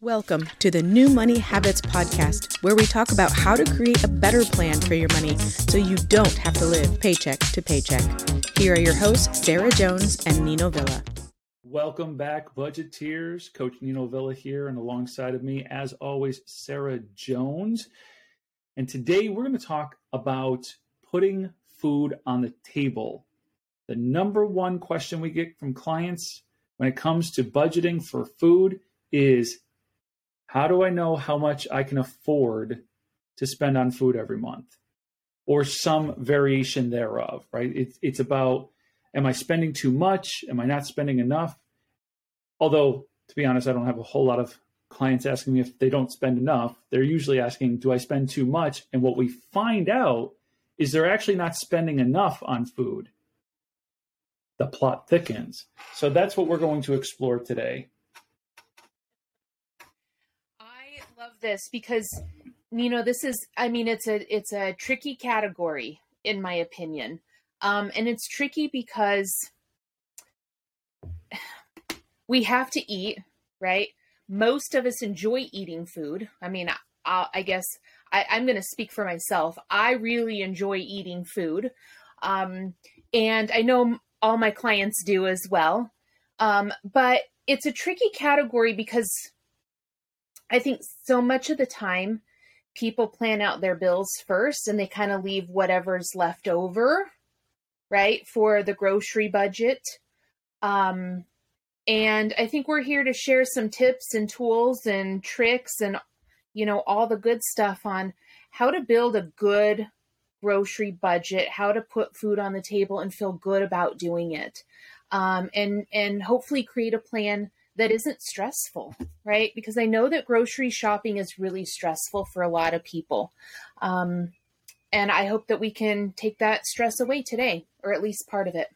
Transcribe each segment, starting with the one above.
Welcome to the New Money Habits Podcast, where we talk about how to create a better plan for your money so you don't have to live paycheck to paycheck. Here are your hosts, Sarah Jones and Nino Villa. Welcome back, budgeteers. Coach Nino Villa here, and alongside of me, as always, Sarah Jones. And today we're going to talk about putting food on the table. The number one question we get from clients when it comes to budgeting for food is how do I know how much I can afford to spend on food every month? Or some variation thereof, right? It's, it's about am I spending too much? Am I not spending enough? Although, to be honest, I don't have a whole lot of clients asking me if they don't spend enough. They're usually asking, do I spend too much? And what we find out is they're actually not spending enough on food. The plot thickens. So that's what we're going to explore today. This because you know this is i mean it's a it's a tricky category in my opinion. Um and it's tricky because we have to eat right? Most of us enjoy eating food. I mean i, I guess I, i'm going to speak for myself. I really enjoy eating food. Um and i know all my clients do as well. Um but it's a tricky category because I think so much of the time people plan out their bills first and they kind of leave whatever's left over, right, for the grocery budget. Um, and I think we're here to share some tips and tools and tricks and, you know, all the good stuff on how to build a good grocery budget, how to put food on the table and feel good about doing it. Um, and and hopefully create a plan that isn't stressful, right? Because I know that grocery shopping is really stressful for a lot of people. Um, and I hope that we can take that stress away today, or at least part of it.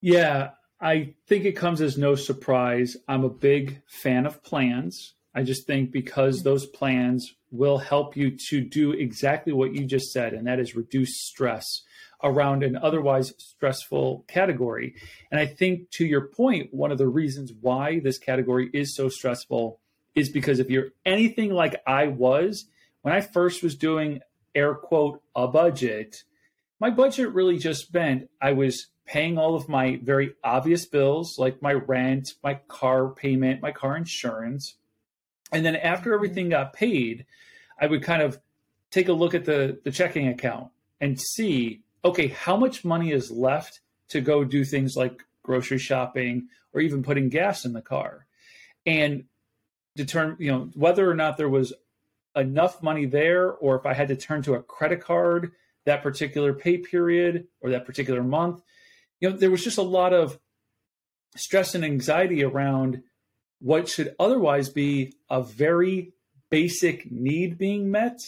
Yeah, I think it comes as no surprise. I'm a big fan of plans. I just think because those plans will help you to do exactly what you just said, and that is reduce stress around an otherwise stressful category. And I think to your point, one of the reasons why this category is so stressful is because if you're anything like I was, when I first was doing air quote a budget, my budget really just meant I was paying all of my very obvious bills like my rent, my car payment, my car insurance. And then after mm-hmm. everything got paid, I would kind of take a look at the, the checking account and see okay, how much money is left to go do things like grocery shopping or even putting gas in the car? And determine, you know, whether or not there was enough money there or if I had to turn to a credit card that particular pay period or that particular month. You know, there was just a lot of stress and anxiety around what should otherwise be a very basic need being met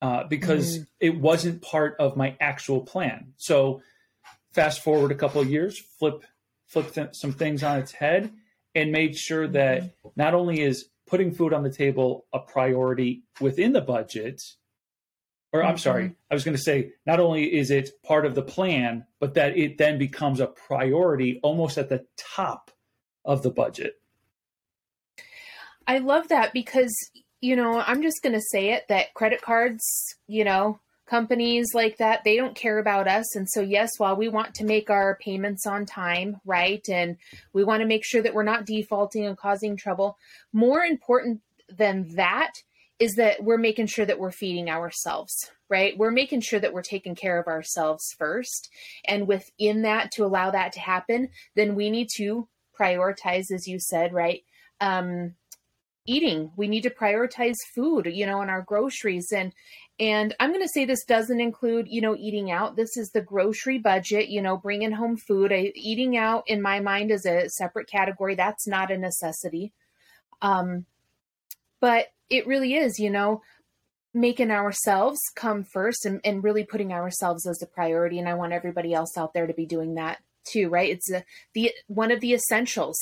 uh, because mm. it wasn't part of my actual plan. So fast forward a couple of years, flip flip th- some things on its head, and made sure that mm-hmm. not only is putting food on the table a priority within the budget, or I'm mm-hmm. sorry, I was going to say not only is it part of the plan, but that it then becomes a priority almost at the top of the budget. I love that because you know, I'm just going to say it that credit cards, you know, companies like that, they don't care about us. And so, yes, while we want to make our payments on time, right, and we want to make sure that we're not defaulting and causing trouble, more important than that is that we're making sure that we're feeding ourselves, right? We're making sure that we're taking care of ourselves first. And within that, to allow that to happen, then we need to prioritize, as you said, right? Um, eating. We need to prioritize food you know and our groceries. And and i'm going to say this doesn't include you know eating out. This is the grocery budget you know bringing home food. I, eating out in my mind is a separate category. That's not a necessity. Um but it really is you know making ourselves come first and, and really putting ourselves as a priority. And i want everybody else out there to be doing that too right? It's a, the one of the essentials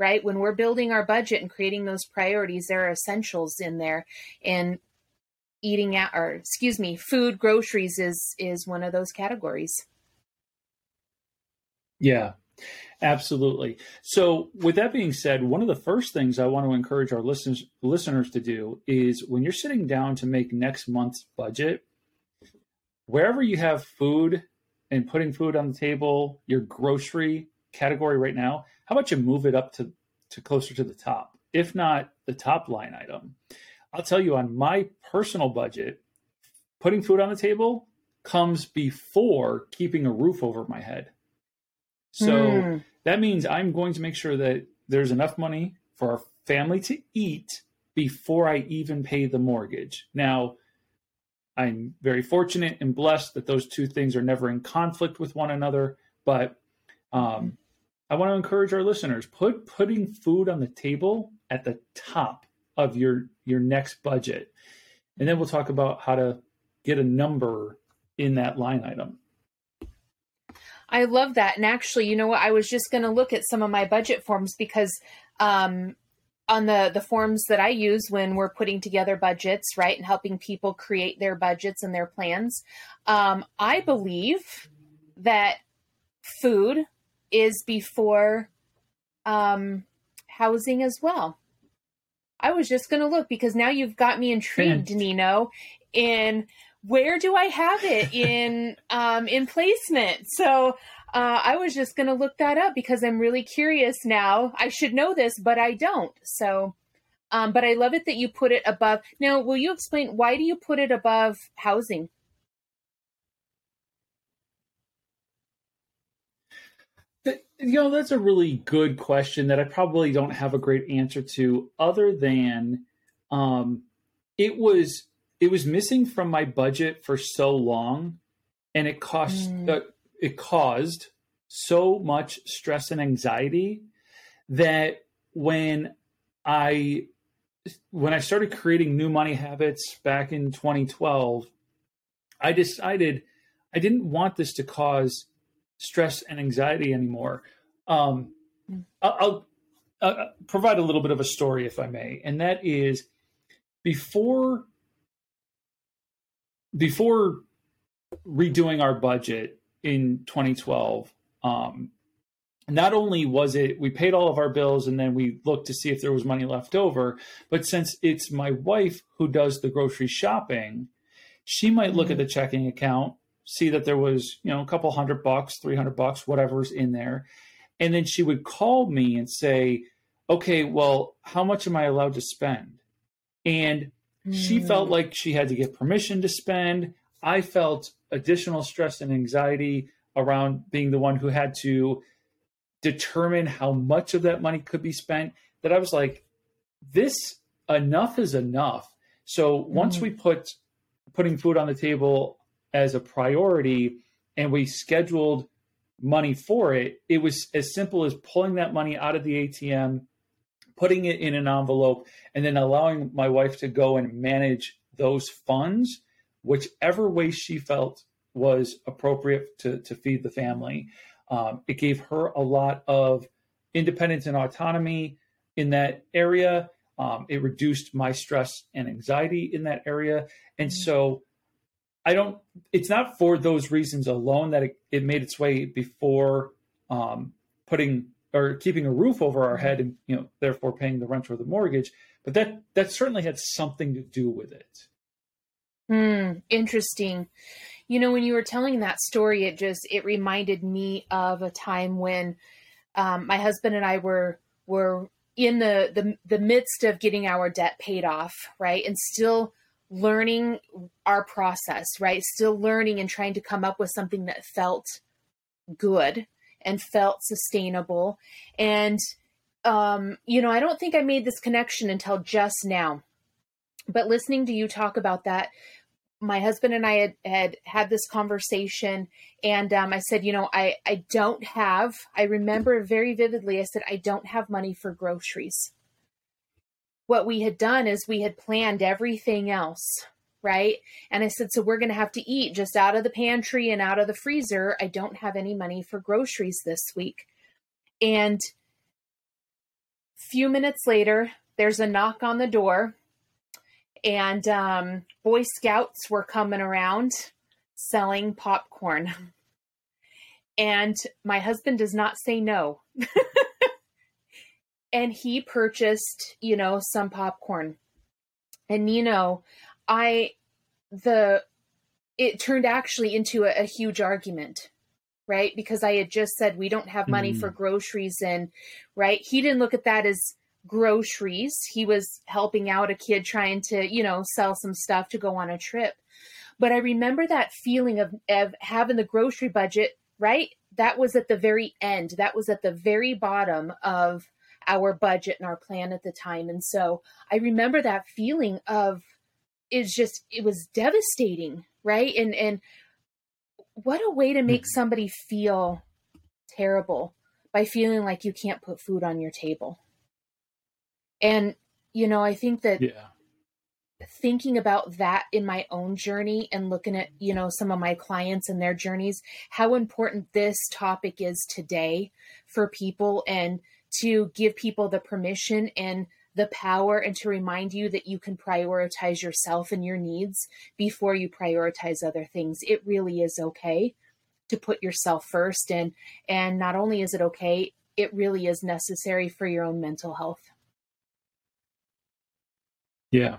right? When we're building our budget and creating those priorities, there are essentials in there. And eating out or excuse me, food, groceries is is one of those categories. Yeah. Absolutely. So, with that being said, one of the first things I want to encourage our listeners listeners to do is when you're sitting down to make next month's budget, wherever you have food and putting food on the table, your grocery category right now, how about you move it up to to closer to the top, if not the top line item? I'll tell you on my personal budget, putting food on the table comes before keeping a roof over my head. So mm. that means I'm going to make sure that there's enough money for our family to eat before I even pay the mortgage. Now, I'm very fortunate and blessed that those two things are never in conflict with one another. But um, I want to encourage our listeners put putting food on the table at the top of your your next budget, and then we'll talk about how to get a number in that line item. I love that. And actually, you know what? I was just going to look at some of my budget forms because um, on the the forms that I use when we're putting together budgets, right, and helping people create their budgets and their plans, um, I believe that food is before um, housing as well. I was just going to look because now you've got me intrigued, Nino, in where do I have it in um, in placement? So uh, I was just going to look that up because I'm really curious now. I should know this, but I don't. So, um, but I love it that you put it above. Now, will you explain why do you put it above housing? You know, that's a really good question that I probably don't have a great answer to, other than um, it was it was missing from my budget for so long, and it cost mm. uh, it caused so much stress and anxiety that when I when I started creating new money habits back in 2012, I decided I didn't want this to cause stress and anxiety anymore. Um, mm. I'll, I'll uh, provide a little bit of a story, if I may, and that is before before redoing our budget in 2012, um, not only was it we paid all of our bills and then we looked to see if there was money left over, but since it's my wife who does the grocery shopping, she might look mm-hmm. at the checking account, see that there was, you know, a couple hundred bucks, 300 bucks, whatever's in there. And then she would call me and say, okay, well, how much am I allowed to spend? And she felt mm. like she had to get permission to spend. I felt additional stress and anxiety around being the one who had to determine how much of that money could be spent. That I was like, this enough is enough. So once mm. we put putting food on the table as a priority and we scheduled money for it, it was as simple as pulling that money out of the ATM putting it in an envelope, and then allowing my wife to go and manage those funds, whichever way she felt was appropriate to, to feed the family. Um, it gave her a lot of independence and autonomy in that area. Um, it reduced my stress and anxiety in that area. And mm-hmm. so I don't, it's not for those reasons alone that it, it made its way before um, putting or keeping a roof over our head and you know therefore paying the rent or the mortgage but that that certainly had something to do with it. Hmm interesting. You know when you were telling that story it just it reminded me of a time when um, my husband and i were were in the, the the midst of getting our debt paid off right? And still learning our process right still learning and trying to come up with something that felt good and felt sustainable. And, um, you know, I don't think I made this connection until just now. But listening to you talk about that, my husband and I had had, had this conversation, and um, I said, you know, I, I don't have, I remember very vividly, I said, I don't have money for groceries. What we had done is we had planned everything else right? And I said, so we're going to have to eat just out of the pantry and out of the freezer. I don't have any money for groceries this week. And few minutes later, there's a knock on the door, and um, Boy Scouts were coming around selling popcorn. And my husband does not say no. and he purchased, you know, some popcorn. And you know, I the it turned actually into a, a huge argument right? Because i had just said we don't have money mm. for groceries and right? He didn't look at that as groceries. He was helping out a kid trying to you know sell some stuff to go on a trip. But i remember that feeling of, of having the grocery budget right? That was at the very end. That was at the very bottom of our budget and our plan at the time. And so i remember that feeling of is just it was devastating right? And and what a way to make mm-hmm. somebody feel terrible by feeling like you can't put food on your table. And you know i think that yeah. thinking about that in my own journey and looking at you know some of my clients and their journeys how important this topic is today for people and to give people the permission and the power and to remind you that you can prioritize yourself and your needs before you prioritize other things. It really is okay to put yourself first and and not only is it okay, it really is necessary for your own mental health. Yeah.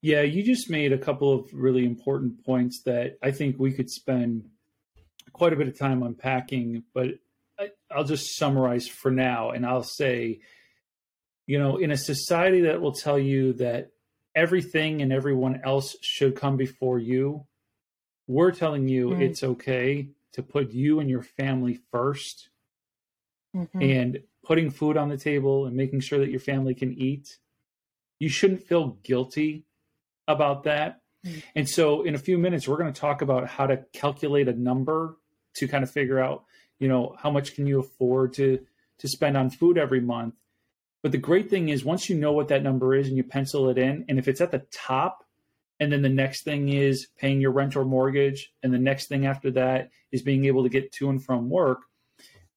Yeah, you just made a couple of really important points that I think we could spend quite a bit of time unpacking, but I, will just summarize for now and I'll say you know, in a society that will tell you that everything and everyone else should come before you, we're telling you mm. it's okay to put you and your family 1st mm-hmm. and putting food on the table and making sure that your family can eat. You shouldn't feel guilty about that. Mm. And so in a few minutes we're going to talk about how to calculate a number to kind of figure out, you know, how much can you afford to to spend on food every month but the great thing is once you know what that number is and you pencil it in, and if it's at the top, and then the next thing is paying your rent or mortgage, and the next thing after that is being able to get to and from work.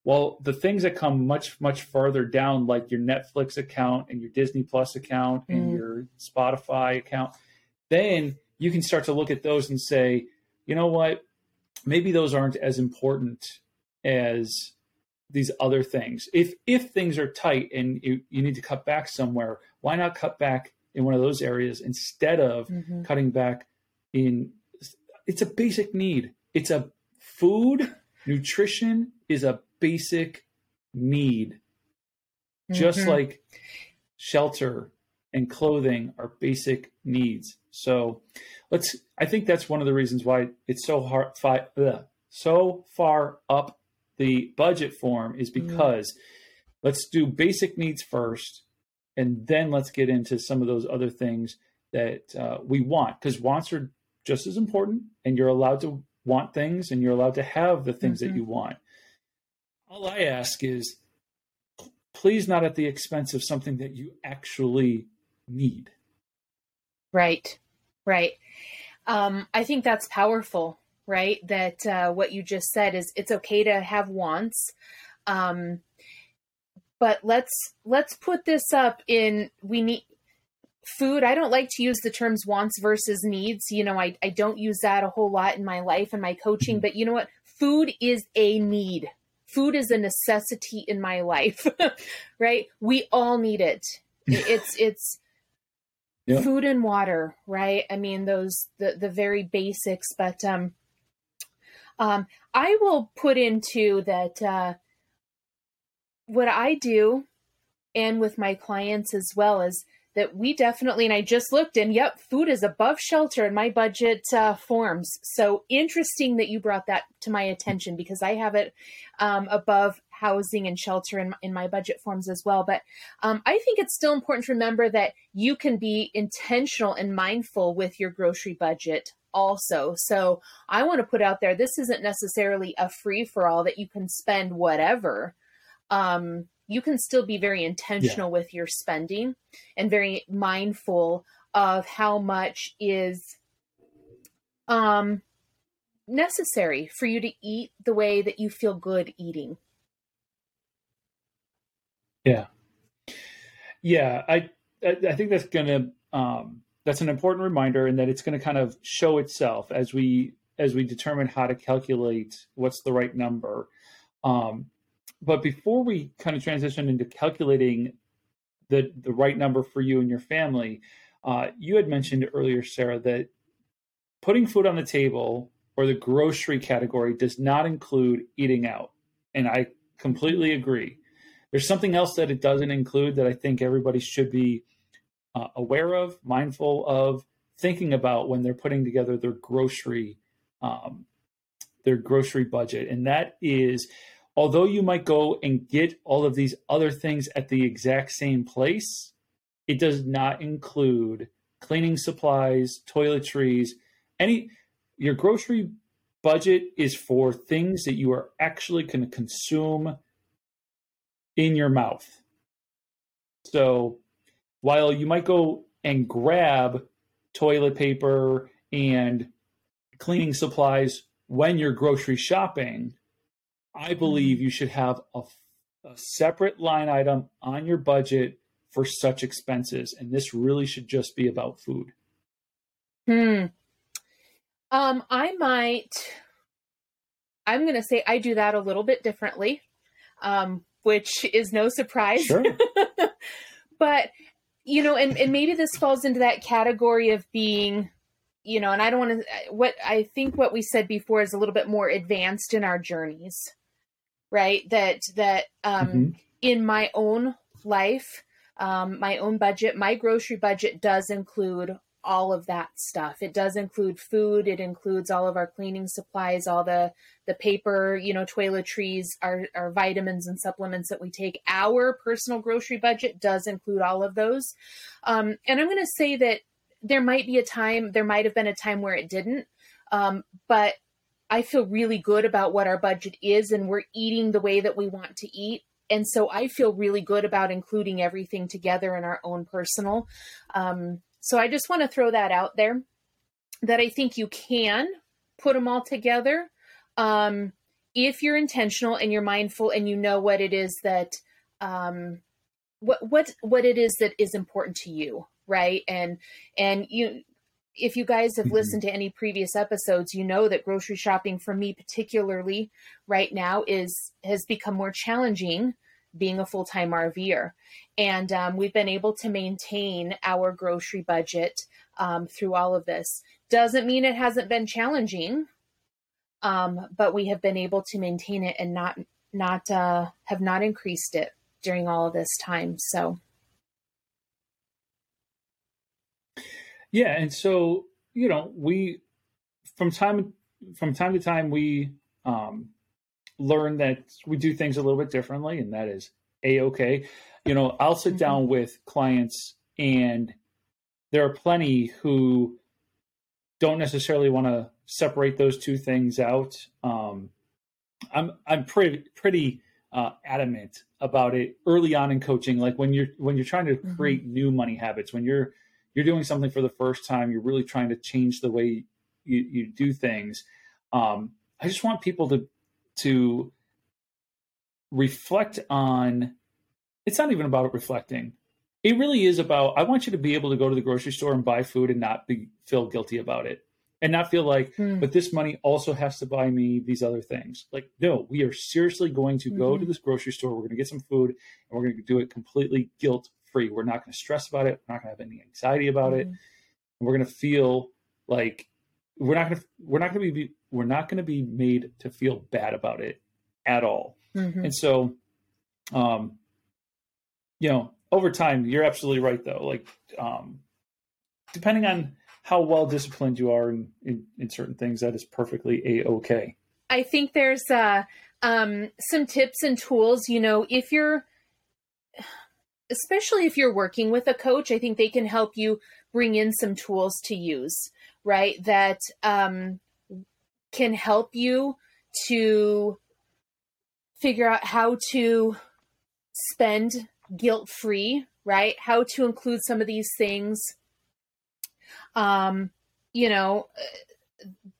Well, the things that come much, much farther down, like your Netflix account and your Disney Plus account and mm. your Spotify account, then you can start to look at those and say, you know what? Maybe those aren't as important as these other things. If if things are tight and you, you need to cut back somewhere, why not cut back in one of those areas instead of mm-hmm. cutting back in it's a basic need. It's a food, nutrition is a basic need. Mm-hmm. Just like shelter and clothing are basic needs. So let's I think that's one of the reasons why it's so hard fi, so far up the budget form is mm-hmm. because mm. let's do basic needs first and then let's get into some of those other things that uh, we want because wants are just as important and you're allowed to want things and you're allowed to have the things mm-hmm. that you want all i ask is please not at the expense of something that you actually need right right um, i think that's powerful right? That uh, what you just said is it's okay to have wants. Um, but let's let's put this up in we need food i don't like to use the terms wants versus needs you know i, I don't use that a whole lot in my life and my coaching mm-hmm. but you know what food is a need food is a necessity in my life right we all need it it's it's yeah. food and water right i mean those the the very basics but um um, I will put into that uh, what I do and with my clients as well is that we definitely, and I just looked and yep, food is above shelter in my budget uh, forms. So interesting that you brought that to my attention because I have it um, above housing and shelter in, in my budget forms as well. But um, I think it's still important to remember that you can be intentional and mindful with your grocery budget also. So I want to put out there this isn't necessarily a free for all that you can spend whatever. Um, you can still be very intentional yeah. with your spending and very mindful of how much is um, necessary for you to eat the way that you feel good eating. Yeah. Yeah, I I, think that's gonna um, that's an important reminder and that it's going to kind of show itself as we as we determine how to calculate what's the right number. Um, but before we kind of transition into calculating the the right number for you and your family, uh, you had mentioned earlier, Sarah, that putting food on the table or the grocery category does not include eating out, and I completely agree. There's something else that it doesn't include that I think everybody should be uh, aware of, mindful of, thinking about when they're putting together their grocery um, their grocery budget, and that is although you might go and get all of these other things at the exact same place, it does not include cleaning supplies, toiletries, any your grocery budget is for things that you are actually going to consume in your mouth. So while you might go and grab toilet paper and cleaning supplies when you're grocery shopping, I believe you should have a, a separate line item on your budget for such expenses. And this really should just be about food. Hmm. Um, I might, I'm going to say I do that a little bit differently, um, which is no surprise. Sure. but, you know, and, and maybe this falls into that category of being, you know, and I don't want to, what I think what we said before is a little bit more advanced in our journeys right that that um mm-hmm. in my own life um my own budget my grocery budget does include all of that stuff it does include food it includes all of our cleaning supplies all the the paper you know toiletries our our vitamins and supplements that we take our personal grocery budget does include all of those um and i'm going to say that there might be a time there might have been a time where it didn't um but I feel really good about what our budget is and we're eating the way that we want to eat. And so I feel really good about including everything together in our own personal. Um, so I just want to throw that out there that I think you can put them all together um, if you're intentional and you're mindful and you know what it is that um, what what what it is that is important to you right and and you if you guys have mm-hmm. listened to any previous episodes, you know that grocery shopping for me particularly right now is has become more challenging being a full-time RVer. And um, we've been able to maintain our grocery budget um, through all of this. Doesn't mean it hasn't been challenging, um, but we have been able to maintain it and not not uh, have not increased it during all of this time. So Yeah, and so you know, we from time from time to time we um, learn that we do things a little bit differently, and that is a okay. You know, I'll sit mm-hmm. down with clients, and there are plenty who don't necessarily want to separate those two things out. Um, I'm I'm pretty pretty uh, adamant about it early on in coaching. Like when you're when you're trying to mm-hmm. create mm-hmm. new money habits, when you're you're doing something for the first time, you're really trying to change the way you, you do things. Um, I just want people to to reflect on. It's not even about reflecting. It really is about. I want you to be able to go to the grocery store and buy food and not be feel guilty about it, and not feel like, hmm. but this money also has to buy me these other things. Like, no, we are seriously going to mm-hmm. go to mm-hmm. this grocery store. We're going to get some food, and we're going to do it completely guilt free. We're not going to stress about it. We're not going to have any anxiety about mm-hmm. it. And we're going to feel like we're not going to we're not to be we're not to be made to feel bad about it at all. Mm-hmm. And so, um, you know, over time, you're absolutely right though. Like, um, depending on how well disciplined you are in, in, in certain things, that is perfectly a okay. I think there's uh, um, some tips and tools. You know, if you're especially if you're working with a coach, I think they can help you bring in some tools to use, right? That um, can help you to figure out how to spend guilt free, right? How to include some of these things. Um, you know,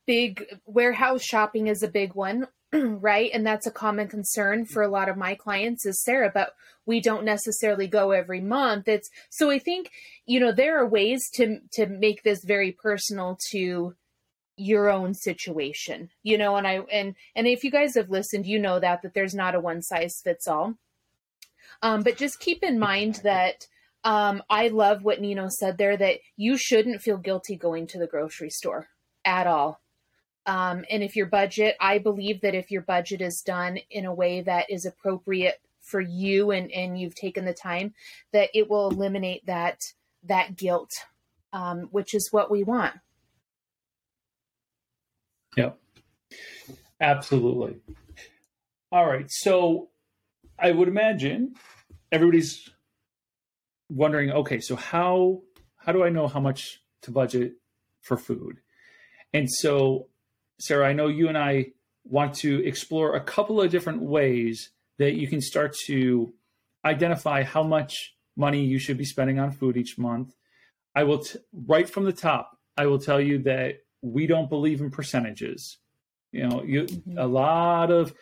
big warehouse shopping is a big one right? And that's a common concern for a lot of my clients is sarah but we don't necessarily go every month. It's so i think you know there are ways to to make this very personal to your own situation you know and i and and if you guys have listened you know that that there's not a one size fits all. Um, but just keep in mind that um, i love what nino said there that you shouldn't feel guilty going to the grocery store at all um, and if your budget i believe that if your budget is done in a way that is appropriate for you and and you've taken the time that it will eliminate that that guilt um, which is what we want Yep. Absolutely. All right. So I would imagine everybody's wondering, okay, so how how do I know how much to budget for food? And so Sarah, I know you and I want to explore a couple of different ways that you can start to identify how much money you should be spending on food each month. I will t- right from the top, I will tell you that we don't believe in percentages. You know, you mm-hmm. a lot of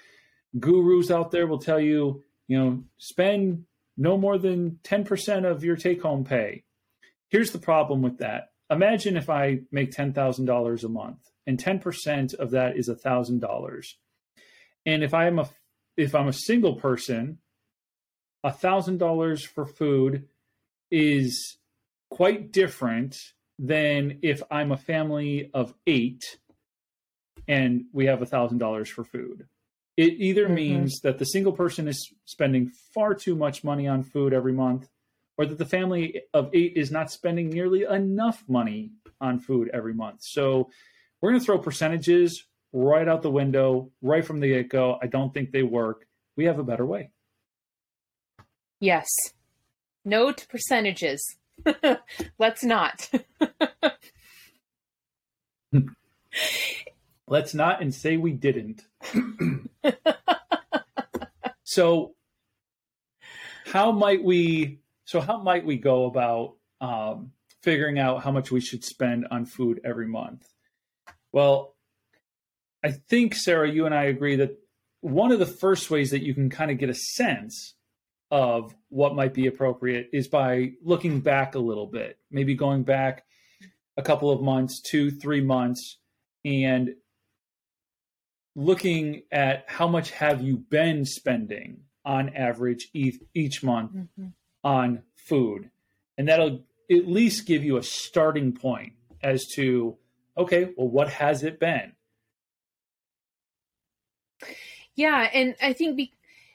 gurus out there will tell you, you know, spend no more than 10% of your take home pay. Here's the problem with that. Imagine if I make $10,000 a month and 10% of that is $1,000. And if I'm a if I'm a single person, $1,000 for food is quite different than if I'm a family of eight and we have a thousand dollars for food. It either mm-hmm. means that the single person is spending far too much money on food every month, or that the family of eight is not spending nearly enough money on food every month. So we're going to throw percentages right out the window, right from the get go. I don't think they work. We have a better way. Yes. No to percentages. Let's not. Let's not and say we didn't. so how might we so how might we go about um, figuring out how much we should spend on food every month? Well, I think Sarah, you and I agree that one of the first ways that you can kind of get a sense of what might be appropriate is by looking back a little bit, maybe going back a couple of months, two, three months, and looking at how much have you been spending on average each, each month mm-hmm. On food. And that'll at least give you a starting point as to, okay, well, what has it been? Yeah. And I think be-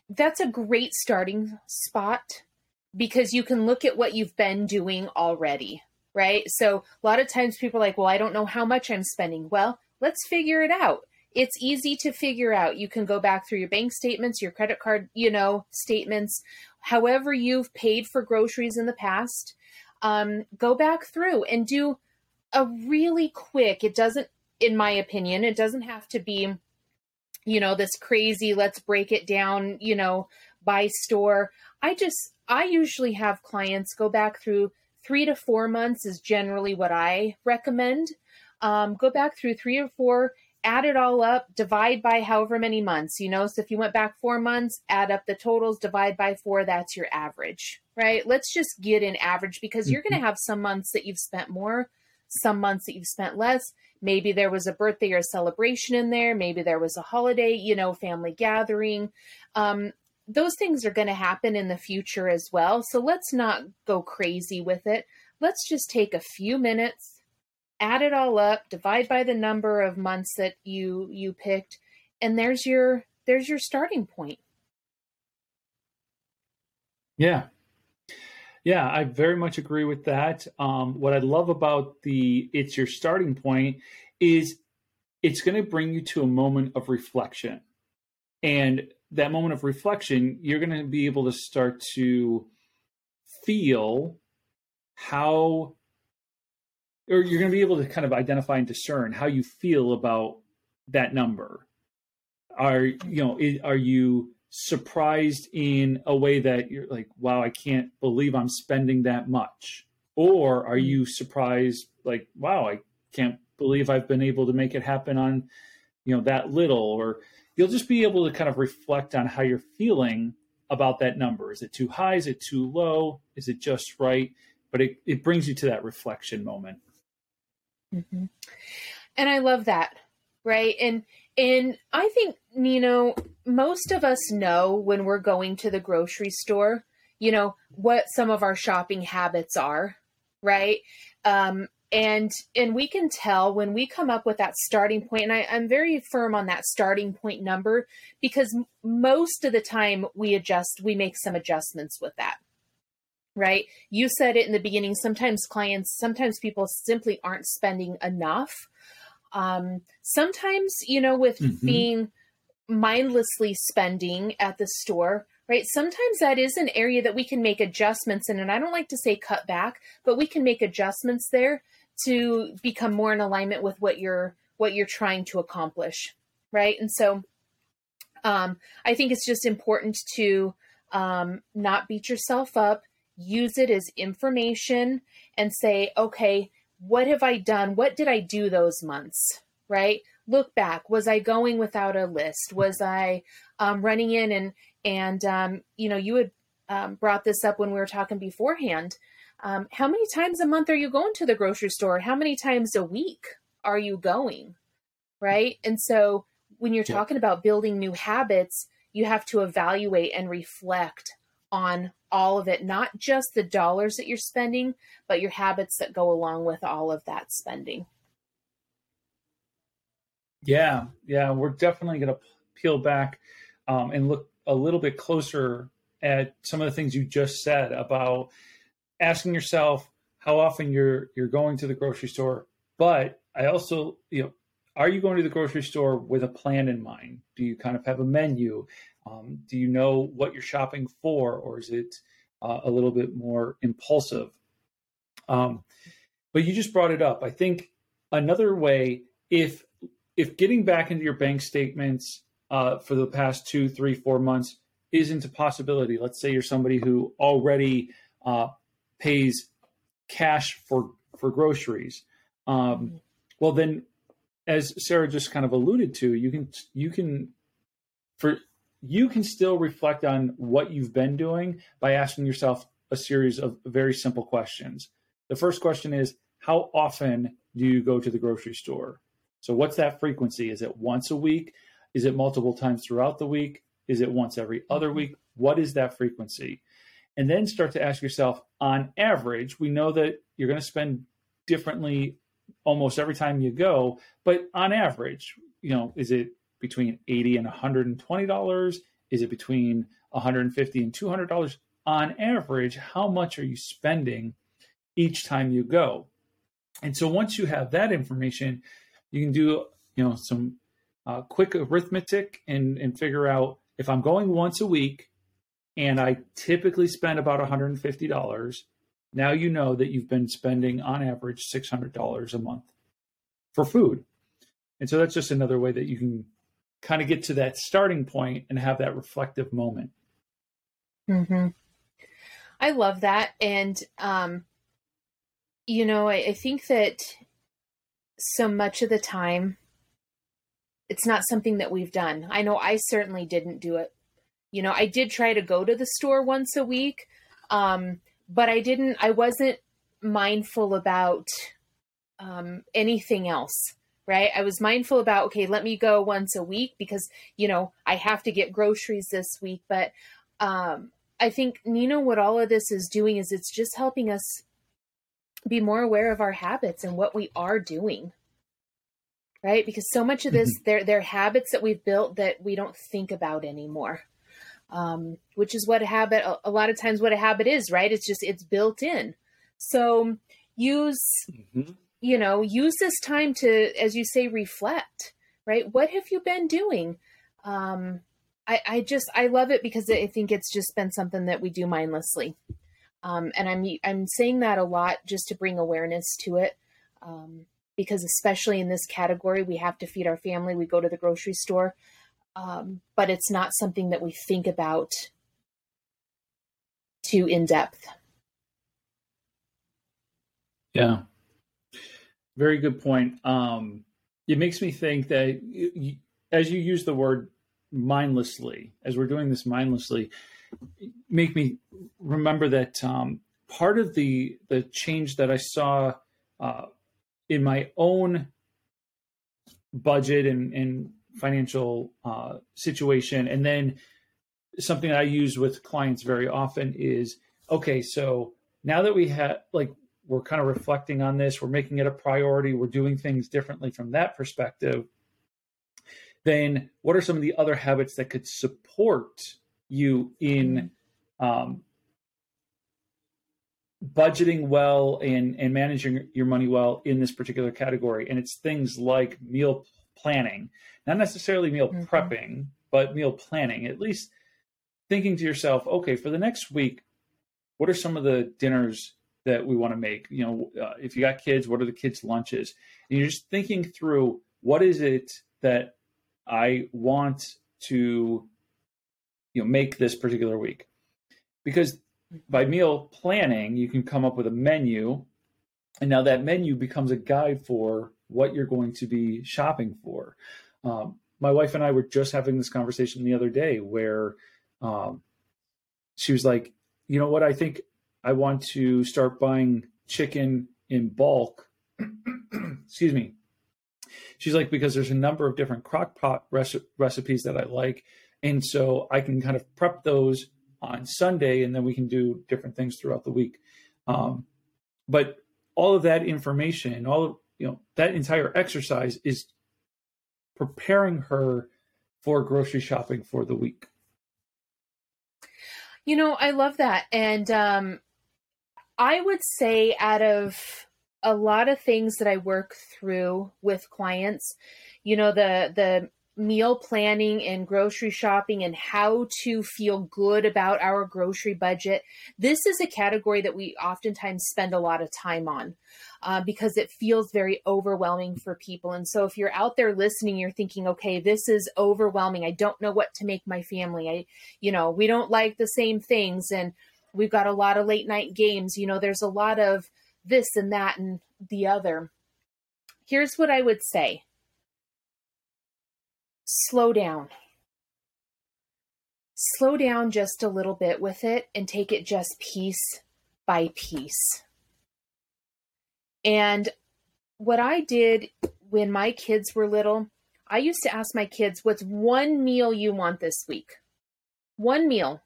that's a great starting spot because you can look at what you've been doing already, right? So a lot of times people are like, well, I don't know how much I'm spending. Well, let's figure it out. It's easy to figure out. You can go back through your bank statements, your credit card, you know, statements, however you've paid for groceries in the past. Um, go back through and do a really quick, it doesn't, in my opinion, it doesn't have to be you know, this crazy, let's break it down, you know, by store. I just, I usually have clients go back through three to four months, is generally what I recommend. Um, go back through three or four, add it all up, divide by however many months, you know. So if you went back four months, add up the totals, divide by four, that's your average, right? Let's just get an average because mm-hmm. you're going to have some months that you've spent more, some months that you've spent less. Maybe there was a birthday or a celebration in there. Maybe there was a holiday, you know, family gathering. Um, those things are going to happen in the future as well. So let's not go crazy with it. Let's just take a few minutes, add it all up, divide by the number of months that you you picked, and there's your there's your starting point. Yeah, yeah, I very much agree with that. Um, what I love about the it's your starting point is it's going to bring you to a moment of reflection. And that moment of reflection, you're going to be able to start to feel how, or you're going to be able to kind of identify and discern how you feel about that number. Are, you know, are you surprised in a way that you're like, wow, I can't believe I'm spending that much? Or are you surprised, like, wow, I can't believe I've been able to make it happen on, you know, that little? Or you'll just be able to kind of reflect on how you're feeling about that number. Is it too high? Is it too low? Is it just right? But it, it brings you to that reflection moment. Mm-hmm. And I love that. Right. And and I think, you know, most of us know when we're going to the grocery store, you know, what some of our shopping habits are, right? Um, and and we can tell when we come up with that starting point and I, i'm very firm on that starting point number because most of the time we adjust we make some adjustments with that right? You said it in the beginning sometimes clients sometimes people simply aren't spending enough. Um, sometimes you know with mm-hmm. being mindlessly spending at the store right sometimes that is an area that we can make adjustments in and i don't like to say cut back but we can make adjustments there to become more in alignment with what you're what you're trying to accomplish right? And so um, i think it's just important to um, not beat yourself up use it as information and say okay what have i done what did i do those months right look back was i going without a list was i um, running in and and um, you know you had um, brought this up when we were talking beforehand um, how many times a month are you going to the grocery store? How many times a week are you going? Right. And so when you're yeah. talking about building new habits, you have to evaluate and reflect on all of it, not just the dollars that you're spending, but your habits that go along with all of that spending. Yeah, yeah, we're definitely going to peel back um, and look a little bit closer at some of the things you just said about asking yourself how often you're you're going to the grocery store. But I also, you know, are you going to the grocery store with a plan in mind? Do you kind of have a menu? Um, do you know what you're shopping for, or is it uh, a little bit more impulsive? Um, but you just brought it up. I think another way, if if getting back into your bank statements uh, for the past two, three, four months isn't a possibility. Let's say you're somebody who already uh, pays cash for for groceries. Um, well, then, as Sarah just kind of alluded to, you can you can for you can still reflect on what you've been doing by asking yourself a series of very simple questions. The first question is how often do you go to the grocery store? So what's that frequency? Is it once a week? Is it multiple times throughout the week? Is it once every other mm-hmm. week? What is that frequency? and then start to ask yourself on average we know that you're going to spend differently almost every time you go but on average you know is it between 80 and 120 dollars? Is it between 150 and 200 dollars? On average how much are you spending each time you go? And so once you have that information you can do you know some uh, quick arithmetic and and figure out if i'm going once a week and I typically spend about $150, now you know that you've been spending on average $600 a month for food. And so that's just another way that you can kind of get to that starting point and have that reflective moment. Mm-hmm. I love that. And, um, you know, I, I think that so much of the time, it's not something that we've done. I know I certainly didn't do it you know, I did try to go to the store once a week, um, but I didn't, I wasn't mindful about um, anything else, right? I was mindful about, okay, let me go once a week because, you know, I have to get groceries this week. But um, I think, Nino, what all of this is doing is it's just helping us be more aware of our habits and what we are doing right because so much of this mm-hmm. they're, they're habits that we've built that we don't think about anymore um, which is what a habit a, lot of times what a habit is right? It's just it's built in. So use mm-hmm. you know use this time to as you say reflect right? What have you been doing? Um, I, I just i love it because i think it's just been something that we do mindlessly. Um, and i'm i'm saying that a lot just to bring awareness to it um, because especially in this category we have to feed our family. We go to the grocery store um, but it's not something that we think about too in depth. Yeah, very good point. Um, it makes me think that you, as you use the word mindlessly, as we're doing this mindlessly, make me remember that um, part of the the change that I saw uh, in my own budget and, and financial uh, situation. And then something I use with clients very often is okay, so now that we have like we're kind of reflecting on this, we're making it a priority, we're doing things differently from that perspective. Then, what are some of the other habits that could support you in um, budgeting well and and managing your money well in this particular category? And it's things like meal planning, not necessarily meal mm-hmm. prepping, but meal planning. At least thinking to yourself, okay, for the next week, what are some of the dinners that we want to make? You know, uh, if you got kids, what are the kids' lunches? And you're just thinking through what is it that I want to, you know, make this particular week. Because by meal planning, you can come up with a menu, and now that menu becomes a guide for what you're going to be shopping for. Um, my wife and I were just having this conversation the other day where um, she was like, you know what? I think I want to start buying chicken in bulk. Excuse me. She's like, because there's a number of different crock pot recipes that I like. And so I can kind of prep those on Sunday and then we can do different things throughout the week. Um, but all of that information, all you know, that entire exercise is preparing her for grocery shopping for the week. You know, I love that. And um, I would say, out of a lot of things that I work through with clients, you know, the, the, meal planning and grocery shopping and how to feel good about our grocery budget. This is a category that we oftentimes spend a lot of time on uh, because it feels very overwhelming for people. And so if you're out there listening, you're thinking, okay, this is overwhelming. I don't know what to make my family. I, you know, we don't like the same things and we've got a lot of late night games. You know, there's a lot of this and that and the other. Here's what I would say slow down. Slow down just a little bit with it and take it just piece by piece. And what I did when my kids were little, I used to ask my kids, What's one meal you want this week? One meal.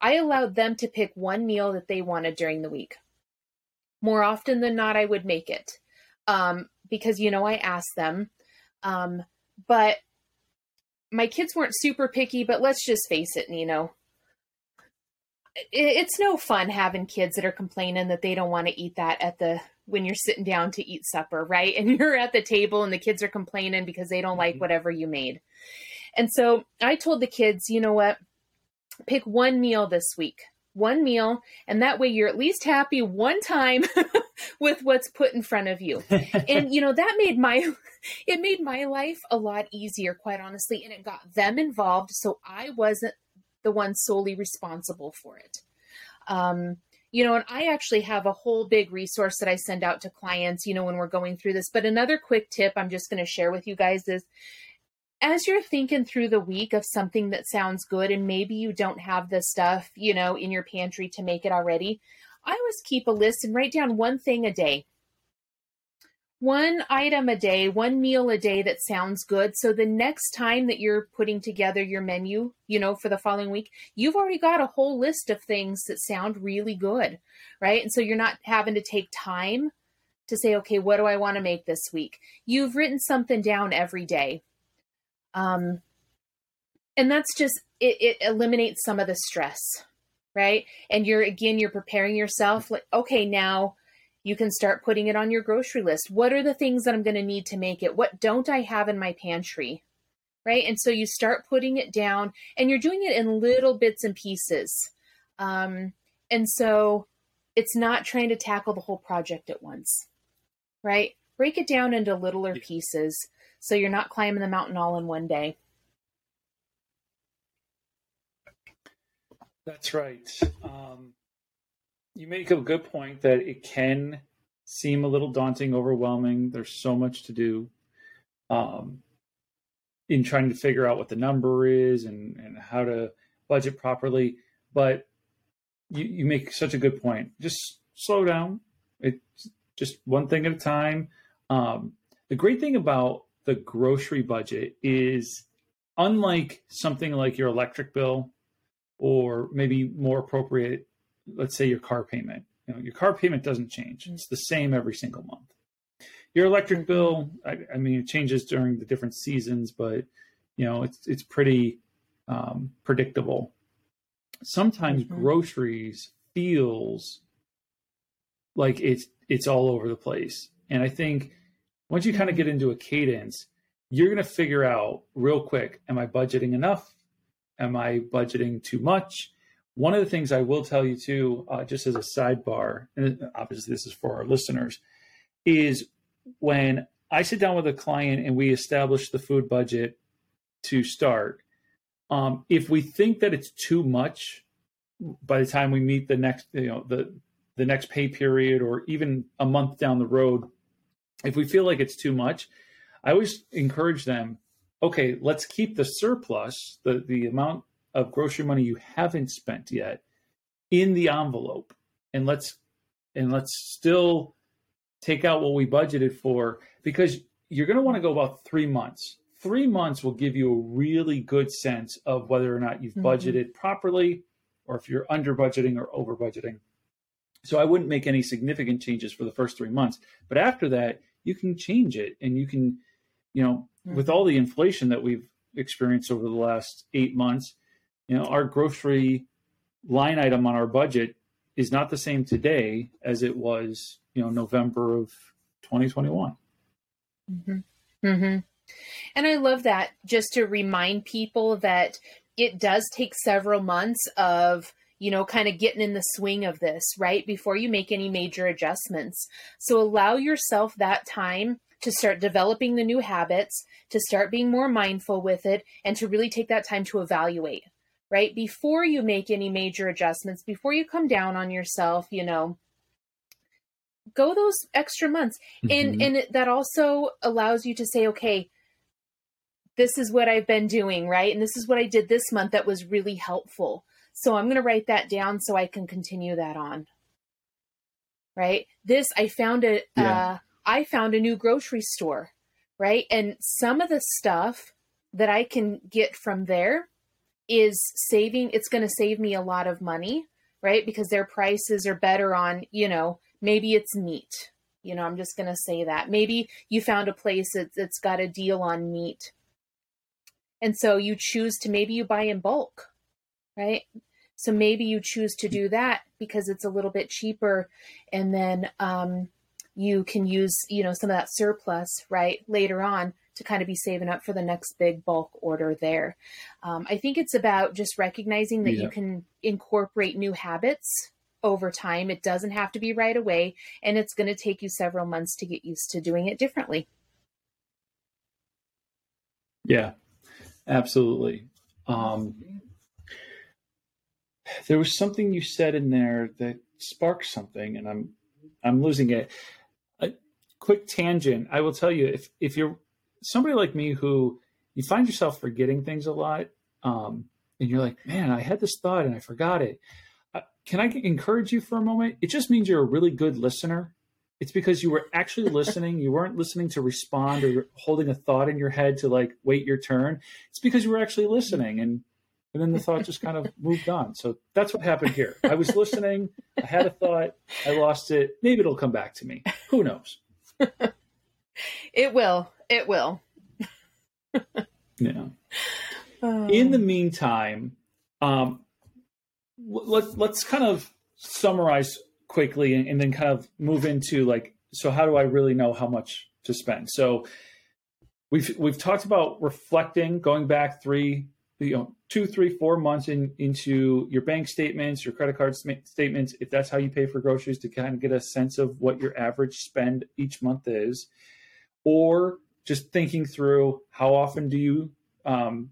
I allowed them to pick one meal that they wanted during the week. More often than not, I would make it um, because, you know, I asked them. Um, but my kids weren't super picky, but let's just face it, Nino it's no fun having kids that are complaining that they don't want to eat that at the when you're sitting down to eat supper, right? And you're at the table and the kids are complaining because they don't like mm-hmm. whatever you made. And so I told the kids, you know what? Pick one meal this week. One meal, and that way you're at least happy one time with what's put in front of you. and you know, that made my it made my life a lot easier, quite honestly, and it got them involved so I wasn't the one solely responsible for it. Um, you know, and I actually have a whole big resource that I send out to clients, you know, when we're going through this. But another quick tip I'm just going to share with you guys is as you're thinking through the week of something that sounds good and maybe you don't have the stuff, you know, in your pantry to make it already, I always keep a list and write down one thing a day one item a day, one meal a day that sounds good. So the next time that you're putting together your menu, you know, for the following week, you've already got a whole list of things that sound really good, right? And so you're not having to take time to say, okay, what do I want to make this week? You've written something down every day. Um, and that's just, it, it eliminates some of the stress, right? And you're, again, you're preparing yourself like, okay, now, you can start putting it on your grocery list. What are the things that I'm going to need to make it? What don't I have in my pantry? Right. And so you start putting it down and you're doing it in little bits and pieces. Um, and so it's not trying to tackle the whole project at once. Right. Break it down into littler pieces so you're not climbing the mountain all in one day. That's right. Um, you make a good point that it can seem a little daunting, overwhelming. There's so much to do um, in trying to figure out what the number is and, and how to budget properly. But you, you make such a good point. Just slow down. It's just one thing at a time. Um, the great thing about the grocery budget is unlike something like your electric bill or maybe more appropriate, let's say your car payment. You know, your car payment doesn't change. It's the same every single month. Your electric bill, I, I mean, it changes during the different seasons, but you know, it's it's pretty um, predictable. Sometimes mm-hmm. groceries feels like it's it's all over the place, and I think once you kind of mm-hmm. get into a cadence, you're going to figure out real quick: Am I budgeting enough? Am I budgeting too much? One of the things I will tell you too, uh, just as a sidebar, and obviously this is for our listeners, is when I sit down with a client and we establish the food budget to start, um, if we think that it's too much by the time we meet the next, you know, the the next pay period or even a month down the road, if we feel like it's too much, I always encourage them, okay, let's keep the surplus, the the amount of grocery money you haven't spent yet in the envelope and let's and let's still take out what we budgeted for because you're going to want to go about three months. Three months will give you a really good sense of whether or not you've mm-hmm. budgeted properly or if you're under budgeting or over budgeting. So I wouldn't make any significant changes for the first three months. But after that, you can change it and you can, you know, mm-hmm. with all the inflation that we've experienced over the last eight months, you know, our grocery line item on our budget is not the same today as it was you know November of 2021. Mm-hmm. Mm-hmm. And I love that just to remind people that it does take several months of you know, kind of getting in the swing of this, right? Before you make any major adjustments. So allow yourself that time to start developing the new habits, to start being more mindful with it, and to really take that time to evaluate, right? Before you make any major adjustments, before you come down on yourself, you know, go those extra months mm-hmm. and and that also allows you to say okay this is what i've been doing right and this is what i did this month that was really helpful so i'm going to write that down so i can continue that on right this i found a yeah. uh, i found a new grocery store right and some of the stuff that i can get from there is saving it's going to save me a lot of money right? Because their prices are better on you know maybe it's meat. You know i'm just going to say that. Maybe you found a place that, that's got a deal on meat. And so you choose to maybe you buy in bulk right? So maybe you choose to do that because it's a little bit cheaper and then um, you can use you know some of that surplus right later on to kind of be saving up for the next big bulk order there um, i think it's about just recognizing that yeah. you can incorporate new habits over time. It doesn't have to be right away, and it's going to take you several months to get used to doing it differently. Yeah, absolutely. Um, there was something you said in there that sparked something, and I'm I'm losing it. A quick tangent. I will tell you if if you're somebody like me who you find yourself forgetting things a lot, um, and you're like, man, I had this thought and I forgot it can I encourage you for a moment? It just means you're a really good listener. It's because you were actually listening. You weren't listening to respond or holding a thought in your head to like wait your turn. It's because you were actually listening and and then the thought just kind of moved on. So that's what happened here. I was listening, I had a thought, I lost it. Maybe it'll come back to me. Who knows? it will. It will. yeah. In the meantime, um, let's let's kind of summarize quickly and, and, then kind of move into like so how do I really know how much to spend? So we've we've talked about reflecting, going back three, you know, two, three, four months in, into your bank statements, your credit card statements, if that's how you pay for groceries, to kind of get a sense of what your average spend each month is, or just thinking through how often do you um,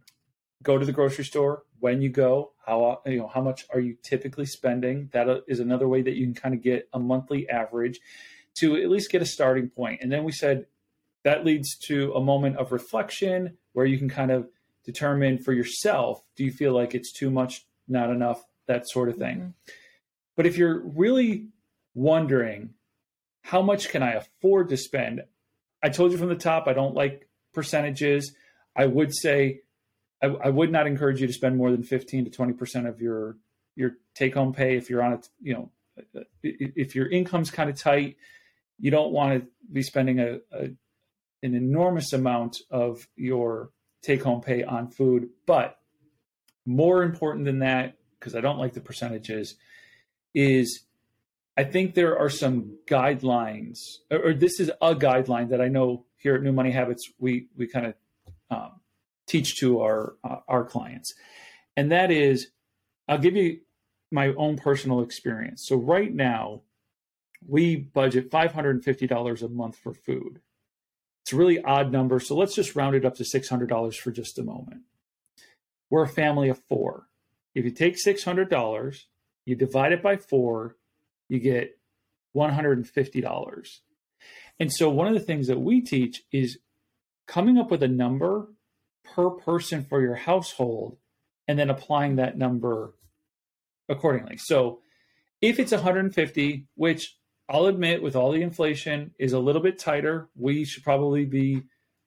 go to the grocery store, when you go, how you know how much are you typically spending? That uh, another way that you can kind of get a monthly average to at least get a starting point. And then we said that leads to a moment of reflection where you can kind of determine for yourself, do you feel like it's too much, not enough, that sort of thing. Mm-hmm. But if you're really wondering how much can I afford to spend? I told you from the top I don't like percentages. I would say I, I, would not encourage you to spend more than 15 to 20 percent of your your take home pay if you're on a you know if your income's kind of tight you don't want to be spending a, a an enormous amount of your take home pay on food but more important than that because i don't like the percentages is i think there are some guidelines or, or this is a guideline that i know here at new money habits we we kind of um, teach to our uh, our clients, and that is, I'll give you my own personal experience. So right now, we budget five hundred and fifty dollars a month for food. It's a really odd number, so let's just round it up to six hundred dollars for just a moment. We're a family of four. If you take six hundred dollars, you divide it by four, you get one hundred and fifty dollars. And so one of the things that we teach is coming up with a number per person for your household and then applying that number accordingly. So if it's 150, which I'll admit with all the inflation is a little bit tighter, we should probably be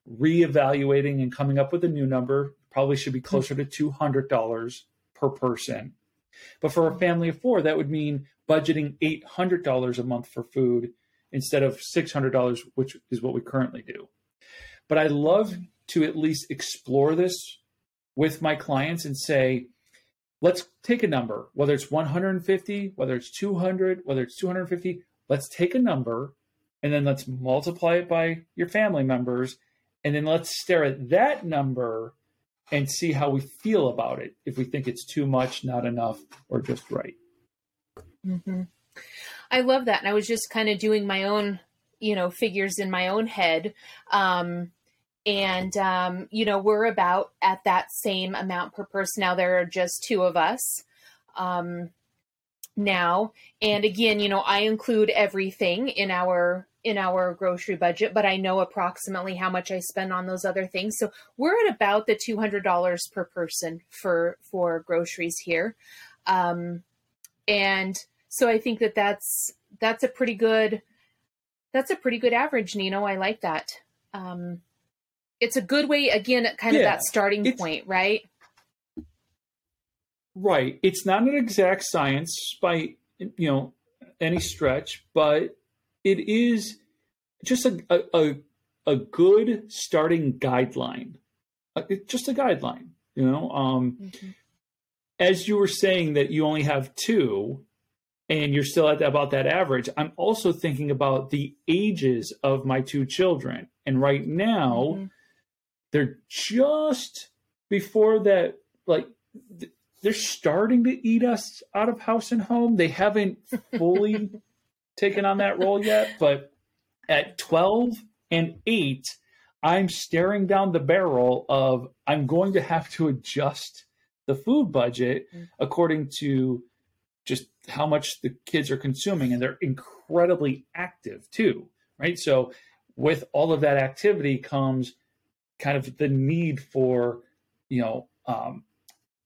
reevaluating and coming up with a new number. Probably should be closer to $200 per person. But for a family of four, that would mean budgeting $800 a month for food instead of $600, which is what we currently do. But I love to at least explore this with my clients and say, let's take a number, whether it's 150, whether it's 200, whether it's 250, let's take a number and then let's multiply it by your family members. And then let's stare at that number and see how we feel about it. If we think it's too much, not enough, or just right. Mm-hmm. I love that. And I was just kind of doing my own, you know, figures in my own head. Um, and um, you know we're about at that same amount per person now there are just two of us um, now and again you know i include everything in our in our grocery budget but i know approximately how much i spend on those other things so we're at about the $200 per person for for groceries here um, and so i think that that's that's a pretty good that's a pretty good average nino. I like that. Um, it's a good way again kind of that starting point right? Right. It's not an exact science by you know any stretch but it is just a a, a good starting guideline. Uh, it's just a guideline you know? Um mm-hmm. as you were saying that you only have two and you're still at about that average i'm also thinking about the ages of my two children and right now mm-hmm they're just before that, like, they're starting to eat us out of house and home. They haven't fully taken on that role yet, but at 12 and 8, I'm staring down the barrel of I'm going to have to adjust the food budget mm. according to just how much the kids are consuming and they're incredibly active too right? So with all of that activity comes kind of the need for you know um,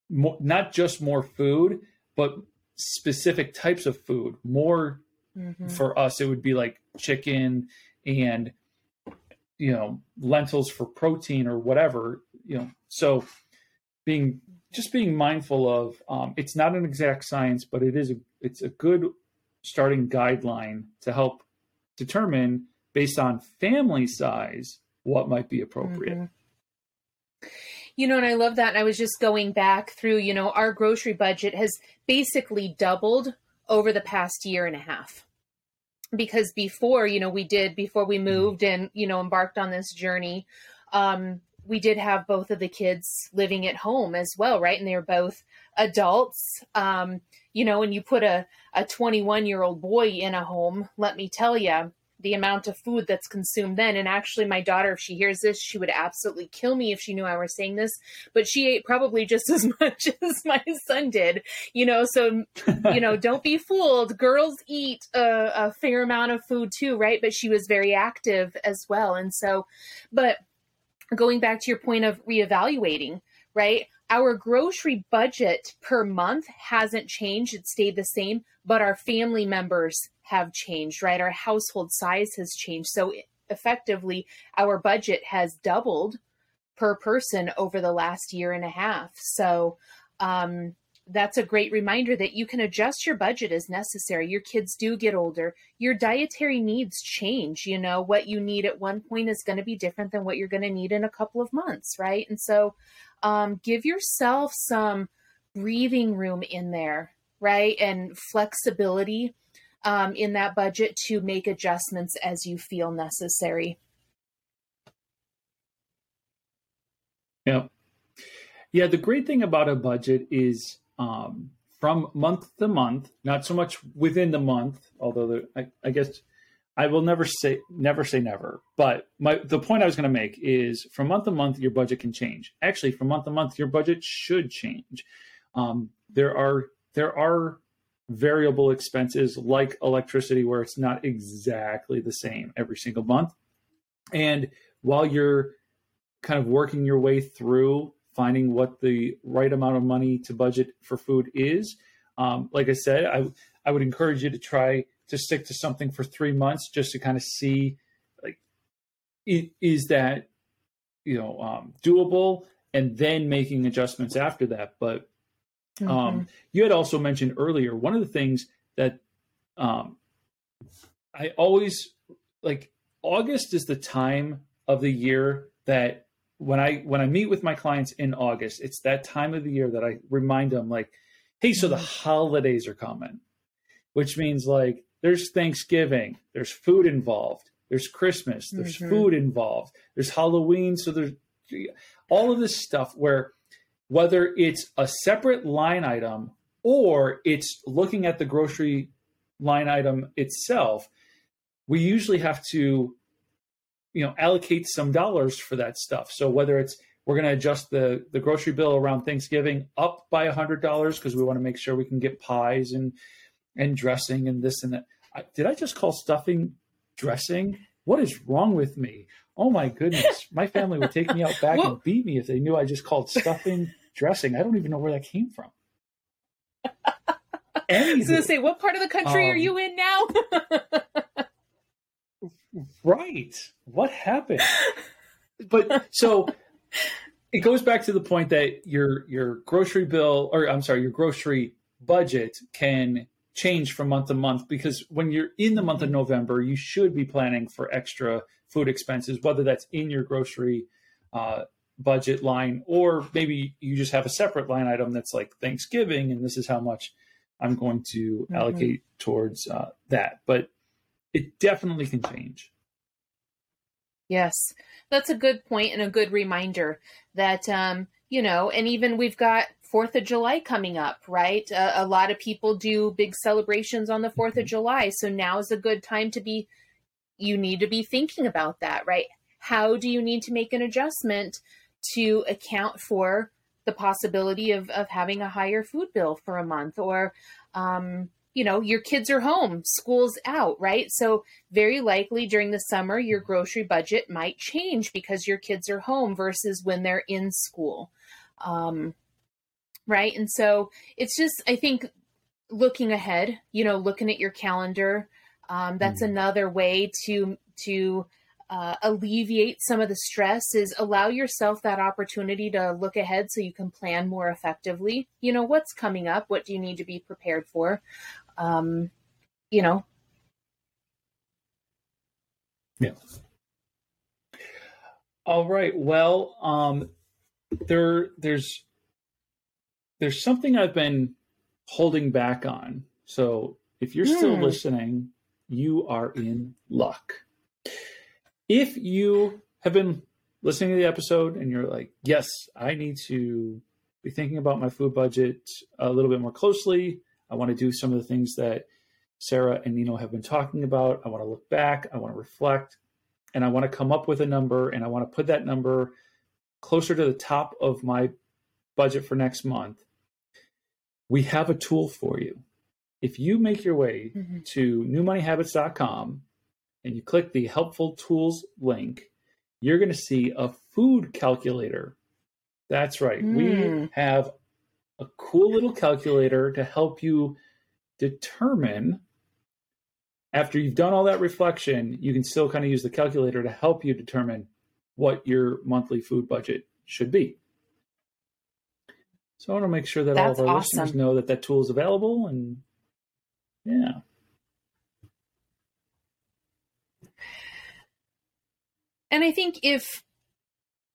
more, not just more food but specific types of food. More mm-hmm. for us it would be like chicken and you know lentils for protein or whatever you know. So being just being mindful of um, it's not an exact science but it is a it's a good starting guideline to help determine based on family size what might be appropriate. Mm-hmm. You know, and I love that. And I was just going back through, you know, our grocery budget has basically doubled over the past year and a half. Because before, you know, we did, before we mm-hmm. moved and, you know, embarked on this journey, um, we did have both of the kids living at home as well, right? And they were both adults. Um, you know, and you put a, a 21 year old boy in a home, let me tell you, the amount of food that's consumed then. And actually, my daughter, if she hears this, she would absolutely kill me if she knew I were saying this. But she ate probably just as much as my son did, you know. So, you know, don't be fooled. Girls eat a, a fair amount of food too, right? But she was very active as well. And so, but going back to your point of reevaluating, right? Our grocery budget per month hasn't changed, it stayed the same, but our family members have changed, right? Our household size has changed. So effectively, our budget has doubled per person over the last year and a half. So, um, that's a great reminder that you can adjust your budget as necessary. Your kids do get older. Your dietary needs change. You know, what you need at one point is going to be different than what you're going to need in a couple of months, right? And so um, give yourself some breathing room in there, right? And flexibility um, in that budget to make adjustments as you feel necessary. Yeah. Yeah, the great thing about a budget is um, from month to month, not so much within the month, although I, I, guess I will never say never say never. But my the point I was going to make is from month to month your budget can change. Actually, from month to month your budget should change. Um, there are there are variable expenses like electricity where it's not exactly the same every single month. And while you're kind of working your way through finding what the right amount of money to budget for food is. Um, like I said, I I would encourage you to try to stick to something for three months just to kind of see like is that you know um, doable, and then making adjustments after that. But um, mm-hmm. you had also mentioned earlier one of the things that um, I always like August is the time of the year that when I when I meet with my clients in August, it's that time of the year that I remind them like, hey, so the mm-hmm. holidays are coming, which means like there's Thanksgiving, there's food involved, there's Christmas, there's mm-hmm. food involved, there's Halloween, so there's all of this stuff where whether it's a separate line item or it's looking at the grocery line item itself, we usually have to you know allocate some dollars for that stuff. So whether it's we're going to adjust the the grocery bill around thanksgiving up by a hundred dollars because we want to make sure we can get pies and and dressing and this and that did i just call stuffing dressing what is wrong with me oh my goodness my family would take me out back and beat me if they knew i just called stuffing dressing i don't even know where that came from I was going to say, what part of the country um, are you in now? Right. What happened? but so it goes back to the point that your your grocery bill or I'm sorry, your grocery budget can change from month to month because when you're in the month of November, you should be planning for extra food expenses, whether that's in your grocery uh, budget line or maybe you just have a separate line item that's like Thanksgiving and this is how much I'm going to mm-hmm. allocate towards uh, that. But it definitely can change. Yes, that's a good point and a good reminder that, um, you know, and even we've got Fourth of July coming up, right? Uh, a lot of people do big celebrations on the 4th of mm-hmm. July. So now is a good time to be, you need to be thinking about that, right? How do you need to make an adjustment to account for the possibility of, of having a higher food bill for a month or, um, you know, your kids are home, school's out, right? So, very likely during the summer, your grocery budget might change because your kids are home versus when they're in school. Um, right. And so, it's just, I think, looking ahead, you know, looking at your calendar, um, that's mm. another way to, to, uh, alleviate some of the stress is allow yourself that opportunity to look ahead so you can plan more effectively. You know, what's coming up? What do you need to be prepared for? Um, you know. Yeah. All right. Well, um, there, there's, there's something I've been holding back on. So if you're mm. still hmm. listening, you are in luck. If you have been listening to the episode and you're like, yes, I need to be thinking about my food budget a little bit more closely. I want to do some of the things that Sarah and Nino have been talking about. I want to look back, I want to reflect, and I want to come up with a number and I want to put that number closer to the top of my budget for next month. We have a tool for you. If you make your way mm-hmm. to newmoneyhabits.com and you click the helpful tools link, you're going to see a food calculator. That's right. Mm. We have a cool little calculator to help you determine after you've done all that reflection, you can still kind of use the calculator to help you determine what your monthly food budget should be. So I want to make sure that That's all of our awesome. listeners know that that tool is available and yeah. And I think if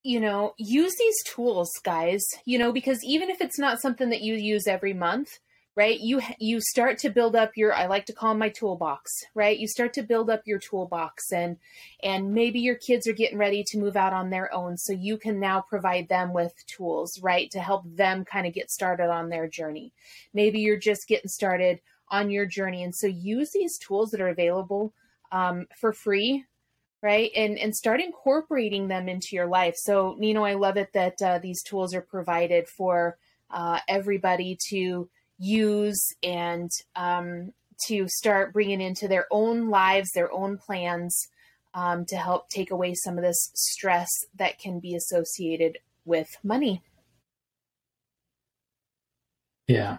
you know, use these tools, guys, you know, because even if it's not something that you use every month, right? You you start to build up your I like to call my toolbox, right? You start to build up your toolbox and and maybe your kids are getting ready to move out on their own, so you can now provide them with tools, right, to help them kind of get started on their journey. Maybe you're just getting started on your journey and so use these tools that are available um, for free right and and start incorporating them into your life so nino i love it that uh, these tools are provided for uh, everybody to use and um, to start bringing into their own lives their own plans um, to help take away some of this stress that can be associated with money Yeah.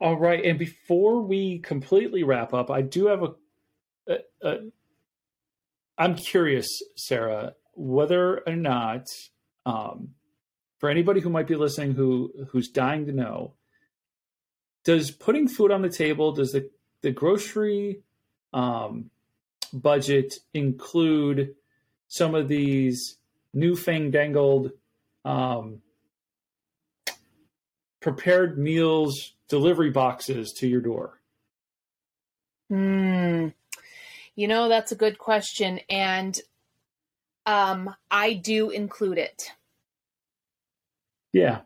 All right. And before we completely wrap up, I do have a, a, a I'm curious, Sarah, whether or not, um, for anybody who might be listening who who's dying to know, does putting food on the table, does the the grocery um, budget include some of these new fandangled um, prepared meals delivery boxes to your door? Hmm. You know, that's a good question. And um, I do include it. Yeah.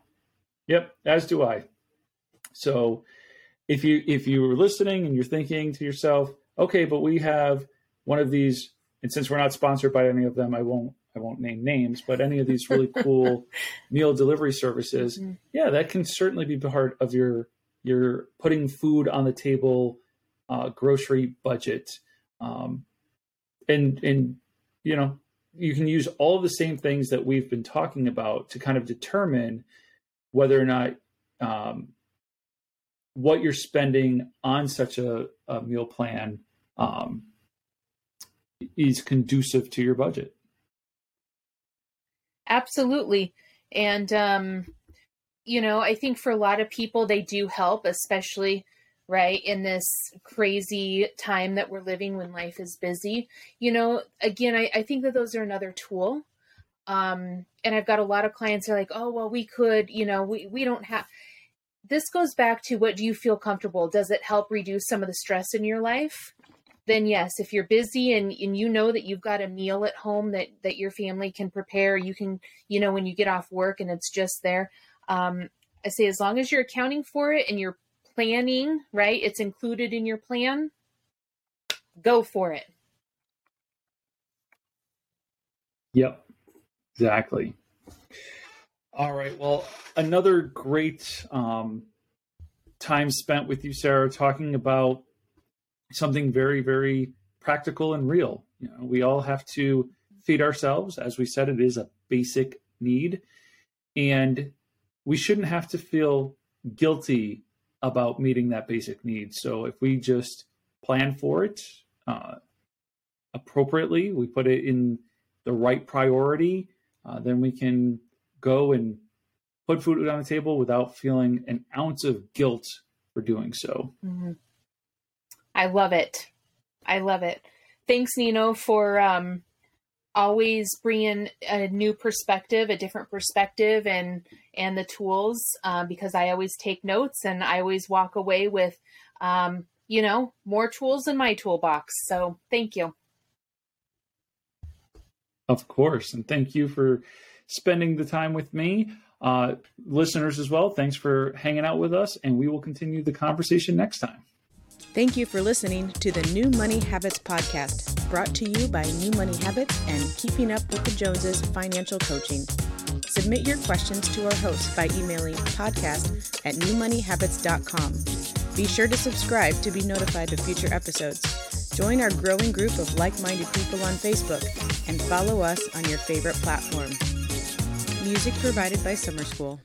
Yep, as do I. So if you if you were listening and you're thinking to yourself, okay, but we have one of these and since we're not sponsored by any of them, I won't I won't name names, but any of these really cool meal delivery services, Mhm. yeah, that can certainly be part of your your putting food on the table uh, grocery budget. Um, and and you know you can use all the same things that we've been talking about to kind of determine whether or not um, what you're spending on such a, a meal plan um, is conducive to your budget. Absolutely. And, um, you know, I think for a lot of people, they do help, especially right in this crazy time that we're living when life is busy. You know, again, I, I think that those are another tool. Um, and I've got a lot of clients are like, oh, well, we could, you know, we, we don't have. This goes back to what do you feel comfortable? Does it help reduce some of the stress in your life? then yes, if you're busy and, and you know that you've got a meal at home that, that your family can prepare, you can, you know, when you get off work and it's just there. Um, I say, as long as you're accounting for it and you're planning, right? It's included in your plan. Go for it. Yep, exactly. All right. Well, another great um, time spent with you, Sarah, talking about something very, very practical and real. You know, we all have to feed ourselves. As we said, it is a basic need. And we shouldn't have to feel guilty about meeting that basic need. So if we just plan for it uh, appropriately, we put it in the right priority, uh, then we can go and put food on the table without feeling an ounce of guilt for doing so. Mm-hmm. I love it. I love it. Thanks, Nino, for um, always bring in a new perspective, a different perspective, and and the tools. Um, because I always take notes and I always walk away with, um, you know, more tools in my toolbox. So thank you. Of course, and thank you for spending the time with me. Uh, listeners as well, thanks for hanging out with us, and we will continue the conversation next time. Thank you for listening to the New Money Habits Podcast, brought to you by New Money Habits and Keeping Up with the Joneses Financial Coaching. Submit your questions to our host by emailing podcast at newmoneyhabits.com. Be sure to subscribe to be notified of future episodes. Join our growing group of like minded people on Facebook and follow us on your favorite platform. Music provided by Summer School.